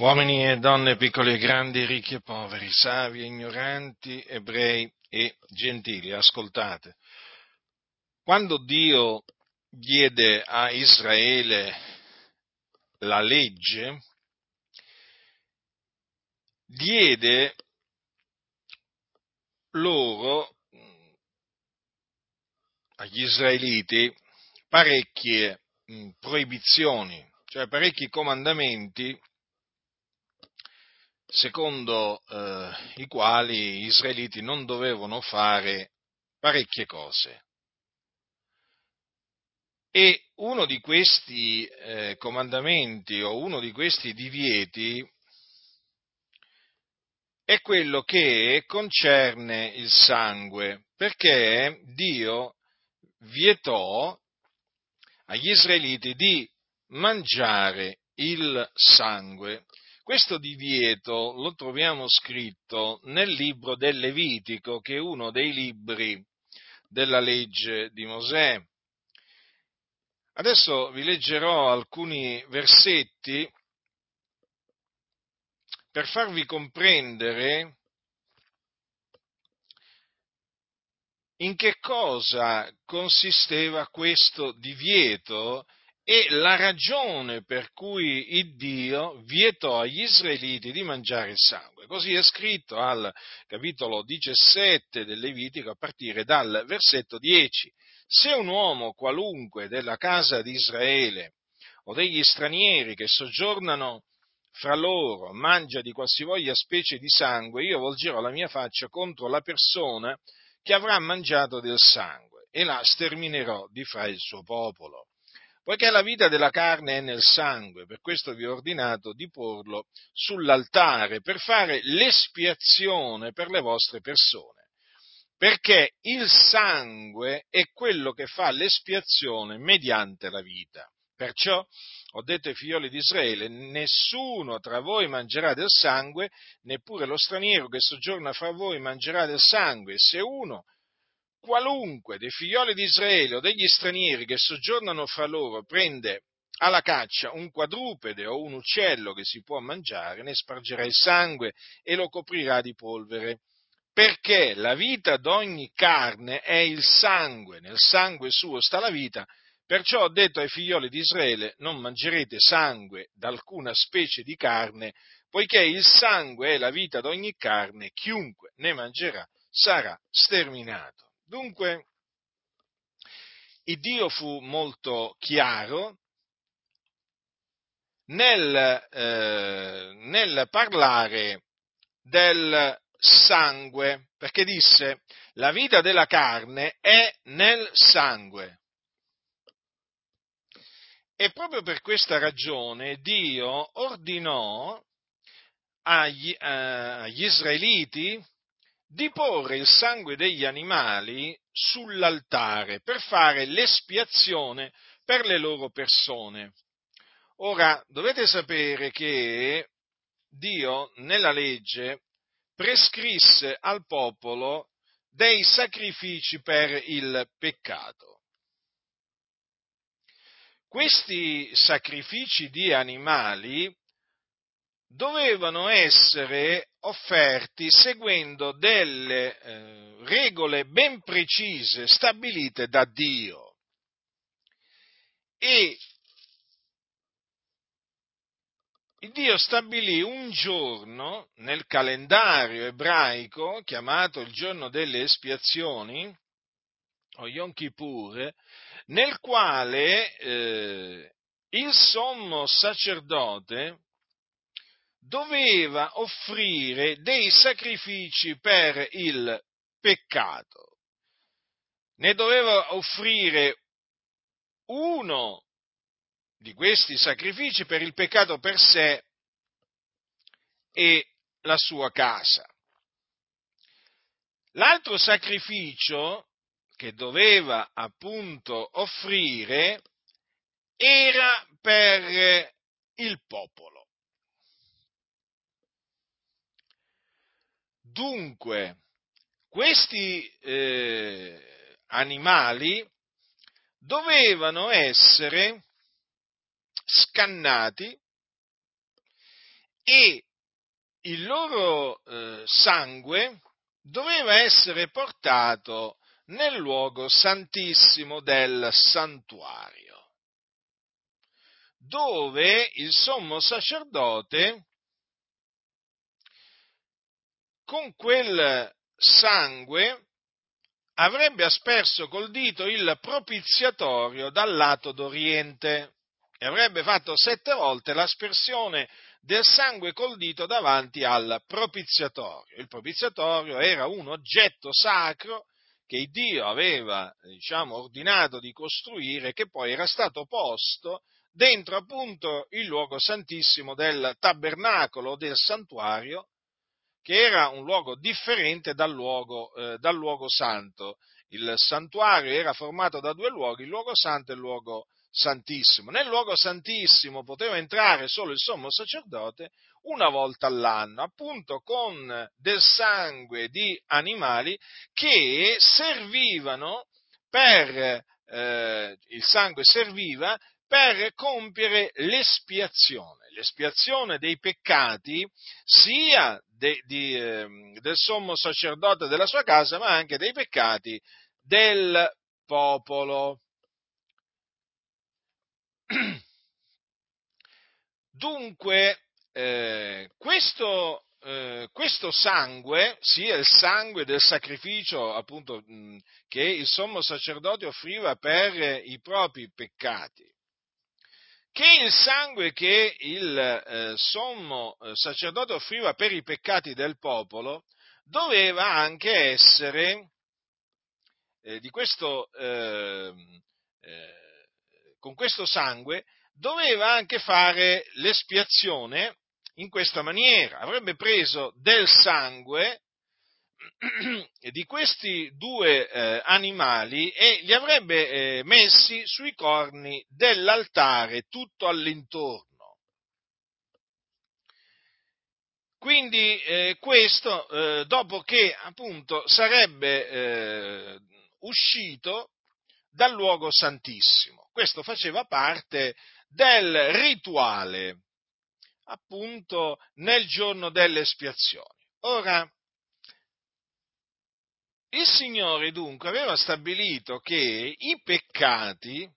Uomini e donne, piccoli e grandi, ricchi e poveri, savi e ignoranti, ebrei e gentili, ascoltate. Quando Dio diede a Israele la legge, diede loro, agli israeliti, parecchie proibizioni, cioè parecchi comandamenti secondo eh, i quali gli israeliti non dovevano fare parecchie cose. E uno di questi eh, comandamenti o uno di questi divieti è quello che concerne il sangue, perché Dio vietò agli israeliti di mangiare il sangue questo divieto lo troviamo scritto nel libro del Levitico, che è uno dei libri della legge di Mosè. Adesso vi leggerò alcuni versetti per farvi comprendere in che cosa consisteva questo divieto e la ragione per cui il Dio vietò agli israeliti di mangiare il sangue. Così è scritto al capitolo 17 del Levitico a partire dal versetto 10. Se un uomo qualunque della casa di Israele o degli stranieri che soggiornano fra loro mangia di qualsivoglia specie di sangue, io volgerò la mia faccia contro la persona che avrà mangiato del sangue e la sterminerò di fra il suo popolo poiché la vita della carne è nel sangue, per questo vi ho ordinato di porlo sull'altare per fare l'espiazione per le vostre persone. Perché il sangue è quello che fa l'espiazione mediante la vita. Perciò ho detto ai figlioli di Israele, nessuno tra voi mangerà del sangue, neppure lo straniero che soggiorna fra voi mangerà del sangue. Se uno qualunque dei figlioli di Israele o degli stranieri che soggiornano fra loro prende alla caccia un quadrupede o un uccello che si può mangiare, ne spargerà il sangue e lo coprirà di polvere. Perché la vita d'ogni carne è il sangue, nel sangue suo sta la vita, perciò ho detto ai figlioli di Israele non mangerete sangue d'alcuna specie di carne, poiché il sangue è la vita d'ogni carne, chiunque ne mangerà sarà sterminato. Dunque, il Dio fu molto chiaro nel, eh, nel parlare del sangue, perché disse la vita della carne è nel sangue. E proprio per questa ragione Dio ordinò agli, eh, agli israeliti di porre il sangue degli animali sull'altare per fare l'espiazione per le loro persone. Ora, dovete sapere che Dio nella legge prescrisse al popolo dei sacrifici per il peccato. Questi sacrifici di animali dovevano essere offerti seguendo delle eh, regole ben precise stabilite da Dio. E Dio stabilì un giorno nel calendario ebraico chiamato il giorno delle espiazioni, o Yom Kippur, nel quale eh, il sommo sacerdote doveva offrire dei sacrifici per il peccato. Ne doveva offrire uno di questi sacrifici per il peccato per sé e la sua casa. L'altro sacrificio che doveva appunto offrire era per il popolo. Dunque, questi eh, animali dovevano essere scannati e il loro eh, sangue doveva essere portato nel luogo santissimo del santuario, dove il sommo sacerdote con quel sangue avrebbe asperso col dito il propiziatorio dal lato d'oriente e avrebbe fatto sette volte l'aspersione del sangue col dito davanti al propiziatorio. Il propiziatorio era un oggetto sacro che Dio aveva diciamo, ordinato di costruire, che poi era stato posto dentro appunto il luogo santissimo del tabernacolo del santuario, che era un luogo differente dal luogo, eh, dal luogo santo. Il santuario era formato da due luoghi, il luogo santo e il luogo santissimo. Nel luogo santissimo poteva entrare solo il sommo sacerdote una volta all'anno, appunto con del sangue di animali che servivano per, eh, il sangue serviva per compiere l'espiazione, l'espiazione dei peccati sia de, di, eh, del sommo sacerdote della sua casa, ma anche dei peccati del popolo. Dunque, eh, questo, eh, questo, sangue, sia il sangue del sacrificio appunto, mh, che il sommo sacerdote offriva per i propri peccati, che il sangue che il eh, sommo eh, sacerdote offriva per i peccati del popolo, doveva anche essere eh, di questo ehm, eh, con questo sangue doveva anche fare l'espiazione in questa maniera. Avrebbe preso del sangue di questi due eh, animali e li avrebbe eh, messi sui corni dell'altare tutto all'intorno. Quindi eh, questo eh, dopo che appunto sarebbe eh, uscito dal luogo santissimo. Questo faceva parte del rituale, appunto, nel giorno delle espiazioni. Ora, il Signore dunque aveva stabilito che i peccati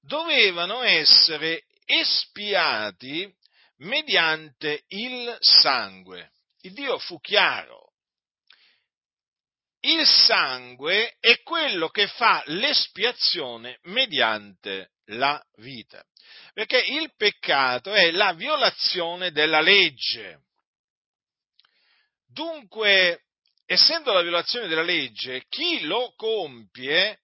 dovevano essere espiati mediante il sangue. Il Dio fu chiaro il sangue è quello che fa l'espiazione mediante la vita. Perché il peccato è la violazione della legge. Dunque, essendo la violazione della legge, chi lo compie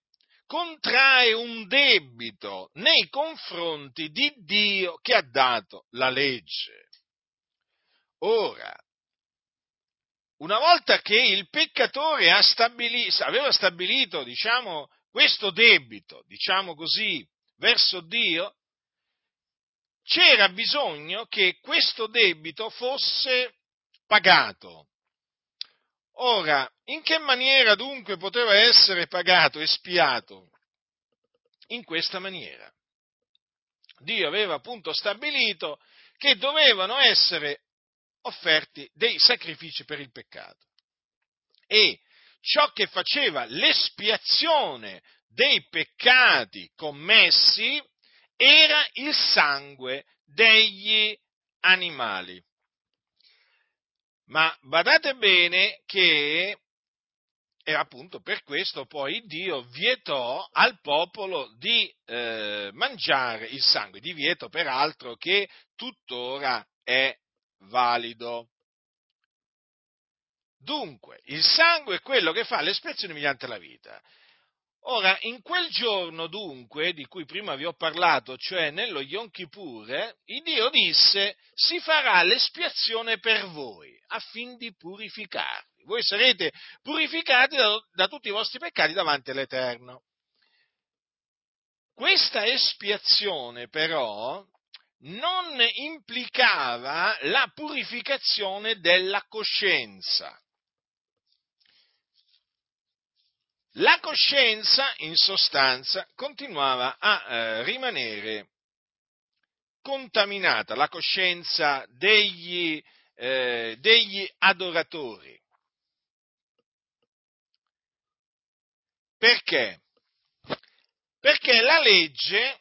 contrae un debito nei confronti di Dio che ha dato la legge. Ora, una volta che il peccatore stabilito, aveva stabilito, diciamo, questo debito, diciamo così, verso Dio, c'era bisogno che questo debito fosse pagato. Ora, in che maniera dunque poteva essere pagato, espiato? In questa maniera. Dio aveva appunto stabilito che dovevano essere offerti dei sacrifici per il peccato. E ciò che faceva l'espiazione dei peccati commessi era il sangue degli animali. Ma badate bene che e appunto per questo poi Dio vietò al popolo di eh, mangiare il sangue, divieto peraltro che tuttora è valido. Dunque, il sangue è quello che fa l'espiazione mediante la vita. Ora, in quel giorno dunque, di cui prima vi ho parlato, cioè nello Yom Kippur, il Dio disse, si farà l'espiazione per voi, affin di purificarvi. Voi sarete purificati da, da tutti i vostri peccati davanti all'Eterno. Questa espiazione però non implicava la purificazione della coscienza. La coscienza, in sostanza, continuava a eh, rimanere contaminata la coscienza degli, eh, degli adoratori. Perché? Perché la legge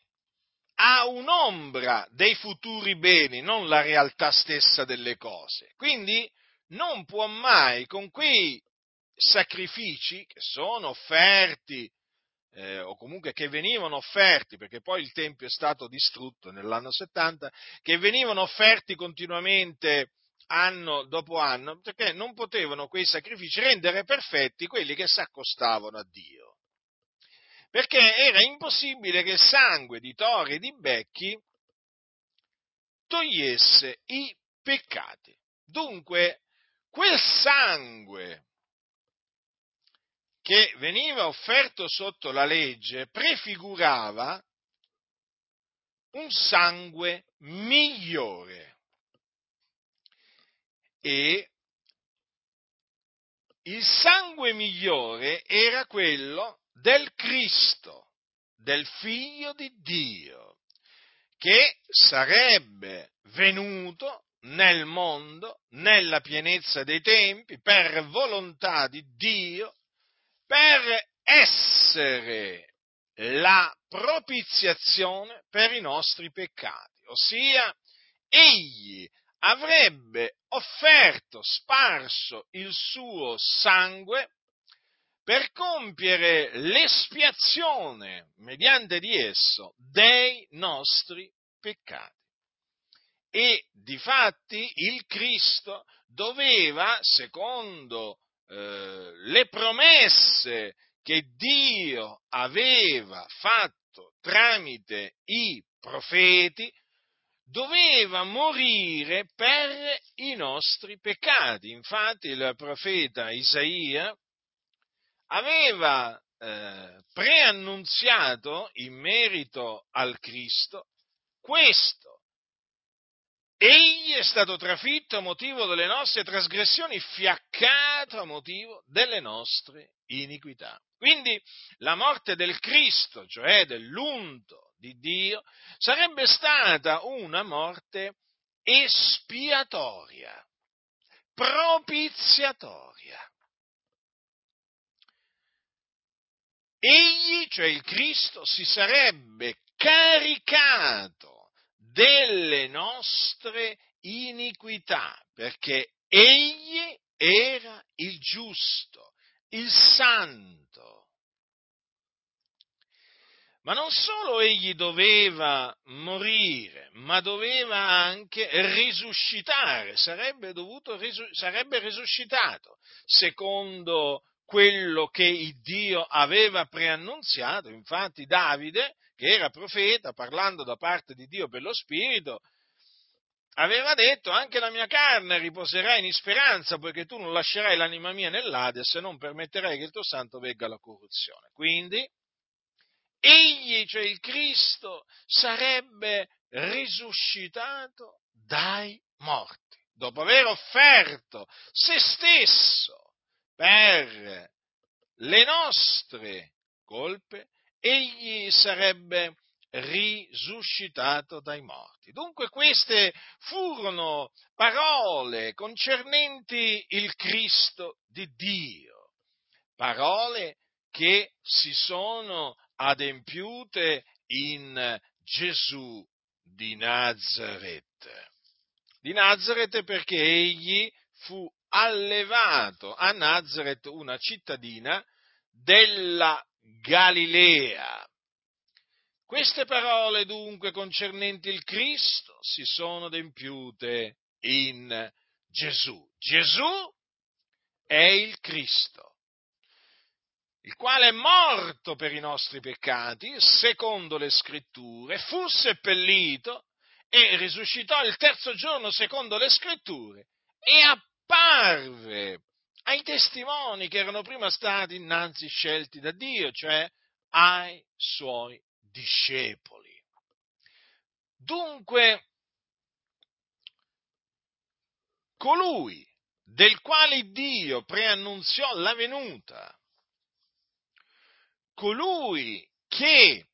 ha un'ombra dei futuri beni, non la realtà stessa delle cose. Quindi non può mai con quei sacrifici che sono offerti eh, o comunque che venivano offerti, perché poi il Tempio è stato distrutto nell'anno 70, che venivano offerti continuamente anno dopo anno, perché non potevano quei sacrifici rendere perfetti quelli che si accostavano a Dio perché era impossibile che il sangue di tori e di becchi togliesse i peccati. Dunque, quel sangue che veniva offerto sotto la legge prefigurava un sangue migliore. E il sangue migliore era quello del Cristo, del Figlio di Dio, che sarebbe venuto nel mondo, nella pienezza dei tempi, per volontà di Dio, per essere la propiziazione per i nostri peccati, ossia egli avrebbe offerto, sparso il suo sangue per compiere l'espiazione mediante di esso dei nostri peccati. E difatti il Cristo doveva, secondo eh, le promesse che Dio aveva fatto tramite i profeti, doveva morire per i nostri peccati. Infatti il profeta Isaia aveva eh, preannunziato in merito al Cristo questo. Egli è stato trafitto a motivo delle nostre trasgressioni, fiaccato a motivo delle nostre iniquità. Quindi la morte del Cristo, cioè dell'unto di Dio, sarebbe stata una morte espiatoria, propiziatoria. egli, cioè il Cristo, si sarebbe caricato delle nostre iniquità, perché egli era il giusto, il santo. Ma non solo egli doveva morire, ma doveva anche risuscitare, sarebbe, dovuto, sarebbe risuscitato, secondo quello che Dio aveva preannunziato, infatti Davide, che era profeta, parlando da parte di Dio per lo Spirito, aveva detto anche la mia carne riposerà in speranza, poiché tu non lascerai l'anima mia nell'Ades e non permetterai che il tuo santo vegga alla corruzione. Quindi, egli, cioè il Cristo, sarebbe risuscitato dai morti, dopo aver offerto se stesso per le nostre colpe, egli sarebbe risuscitato dai morti. Dunque queste furono parole concernenti il Cristo di Dio, parole che si sono adempiute in Gesù di Nazareth. Di Nazareth perché egli fu allevato a Nazareth, una cittadina della Galilea. Queste parole dunque concernenti il Cristo si sono adempiute in Gesù. Gesù è il Cristo, il quale è morto per i nostri peccati, secondo le scritture, fu seppellito e risuscitò il terzo giorno, secondo le scritture, e ha apparve ai testimoni che erano prima stati innanzi scelti da Dio, cioè ai suoi discepoli. Dunque, colui del quale Dio preannunziò la venuta, colui che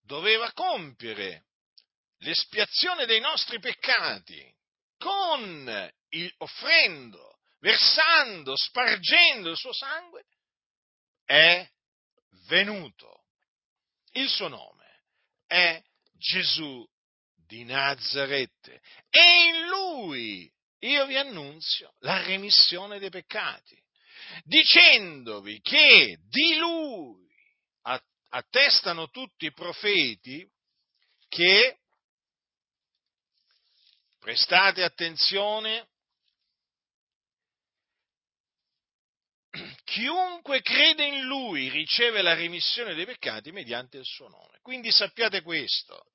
doveva compiere l'espiazione dei nostri peccati con il, offrendo, versando, spargendo il suo sangue, è venuto. Il suo nome è Gesù di Nazareth e in lui io vi annunzio la remissione dei peccati, dicendovi che di lui attestano tutti i profeti che, prestate attenzione, chiunque crede in lui riceve la remissione dei peccati mediante il suo nome. Quindi sappiate questo,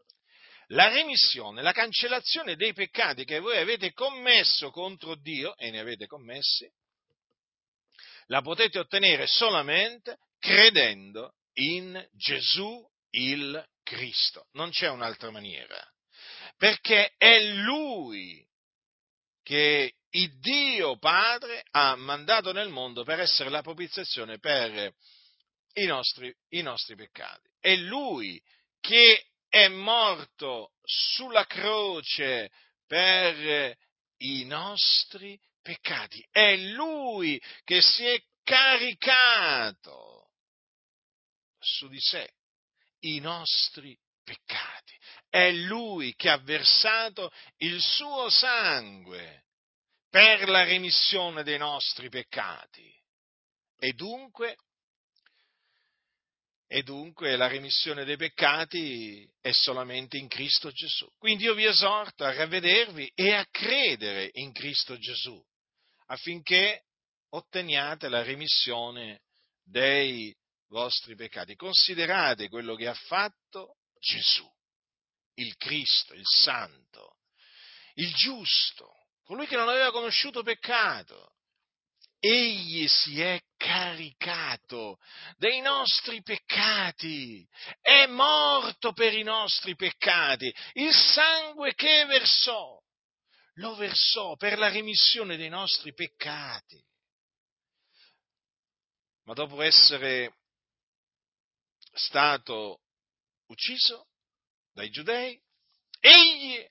la remissione, la cancellazione dei peccati che voi avete commesso contro Dio, e ne avete commessi, la potete ottenere solamente credendo in Gesù il Cristo. Non c'è un'altra maniera. Perché è Lui che il Dio Padre ha mandato nel mondo per essere la propiziazione per i nostri, i nostri peccati. È Lui che è morto sulla croce per i nostri peccati. È Lui che si è caricato su di sé i nostri peccati. È Lui che ha versato il suo sangue per la remissione dei nostri peccati. E dunque e dunque la remissione dei peccati è solamente in Cristo Gesù. Quindi io vi esorto a ravvedervi e a credere in Cristo Gesù affinché otteniate la remissione dei vostri peccati. Considerate quello che ha fatto Gesù, il Cristo, il Santo, il giusto, colui che non aveva conosciuto peccato, Egli si è caricato dei nostri peccati, è morto per i nostri peccati, il sangue che versò, lo versò per la remissione dei nostri peccati. Ma dopo essere stato ucciso dai giudei, egli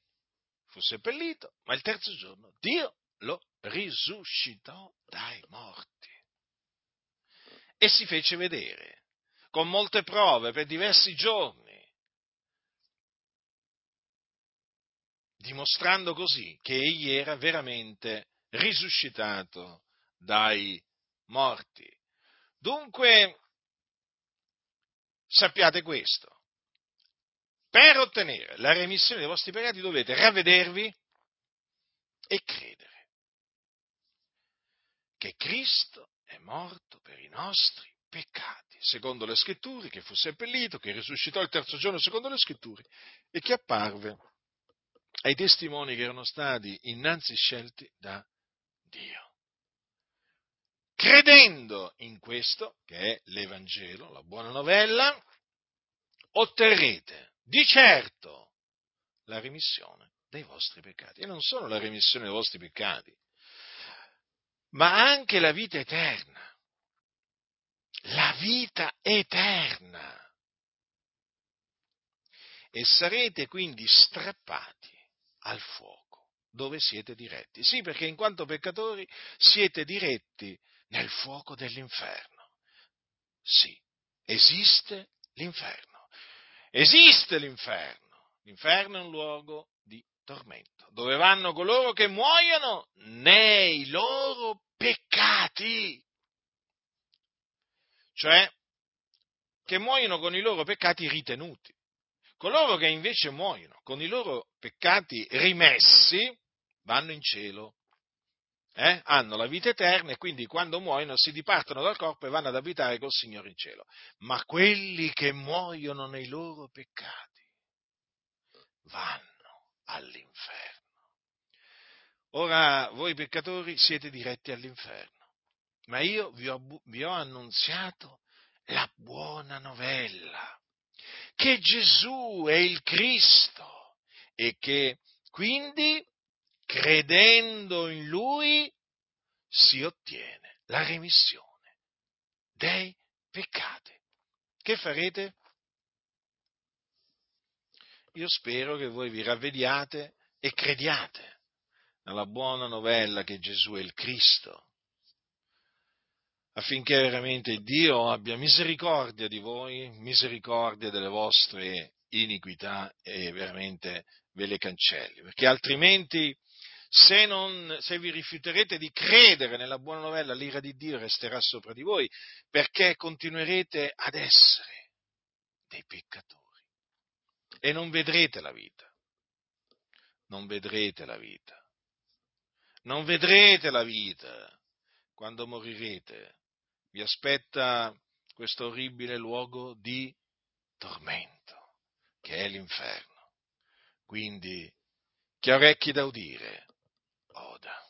fu seppellito, ma il terzo giorno Dio lo risuscitò dai morti e si fece vedere con molte prove per diversi giorni, dimostrando così che egli era veramente risuscitato dai morti. Dunque, sappiate questo, per ottenere la remissione dei vostri peccati dovete ravvedervi e credere che Cristo è morto per i nostri peccati, secondo le scritture, che fu seppellito, che risuscitò il terzo giorno secondo le scritture e che apparve ai testimoni che erano stati innanzi scelti da Dio. Credendo in questo, che è l'Evangelo, la buona novella, otterrete di certo la remissione dei vostri peccati. E non solo la remissione dei vostri peccati, ma anche la vita eterna. La vita eterna. E sarete quindi strappati al fuoco dove siete diretti. Sì, perché in quanto peccatori siete diretti nel fuoco dell'inferno. Sì, esiste l'inferno. Esiste l'inferno. L'inferno è un luogo di tormento, dove vanno coloro che muoiono nei loro peccati, cioè che muoiono con i loro peccati ritenuti. Coloro che invece muoiono con i loro peccati rimessi vanno in cielo, eh? hanno la vita eterna e quindi quando muoiono si dipartono dal corpo e vanno ad abitare col Signore in cielo. Ma quelli che muoiono nei loro peccati vanno all'inferno. Ora voi peccatori siete diretti all'inferno, ma io vi ho, vi ho annunziato la buona novella, che Gesù è il Cristo e che quindi credendo in Lui si ottiene la remissione dei peccati. Che farete? io spero che voi vi ravvediate e crediate nella buona novella che Gesù è il Cristo, affinché veramente Dio abbia misericordia di voi, misericordia delle vostre iniquità e veramente ve le cancelli, perché altrimenti se, non, se, vi rifiuterete di credere nella buona novella, l'ira di Dio resterà sopra di voi, perché continuerete ad essere dei peccatori e non vedrete la vita. Non vedrete la vita. Non vedrete la vita quando morirete. Vi aspetta questo orribile luogo di tormento, che è l'inferno. Quindi, chi ha orecchi da udire, oda.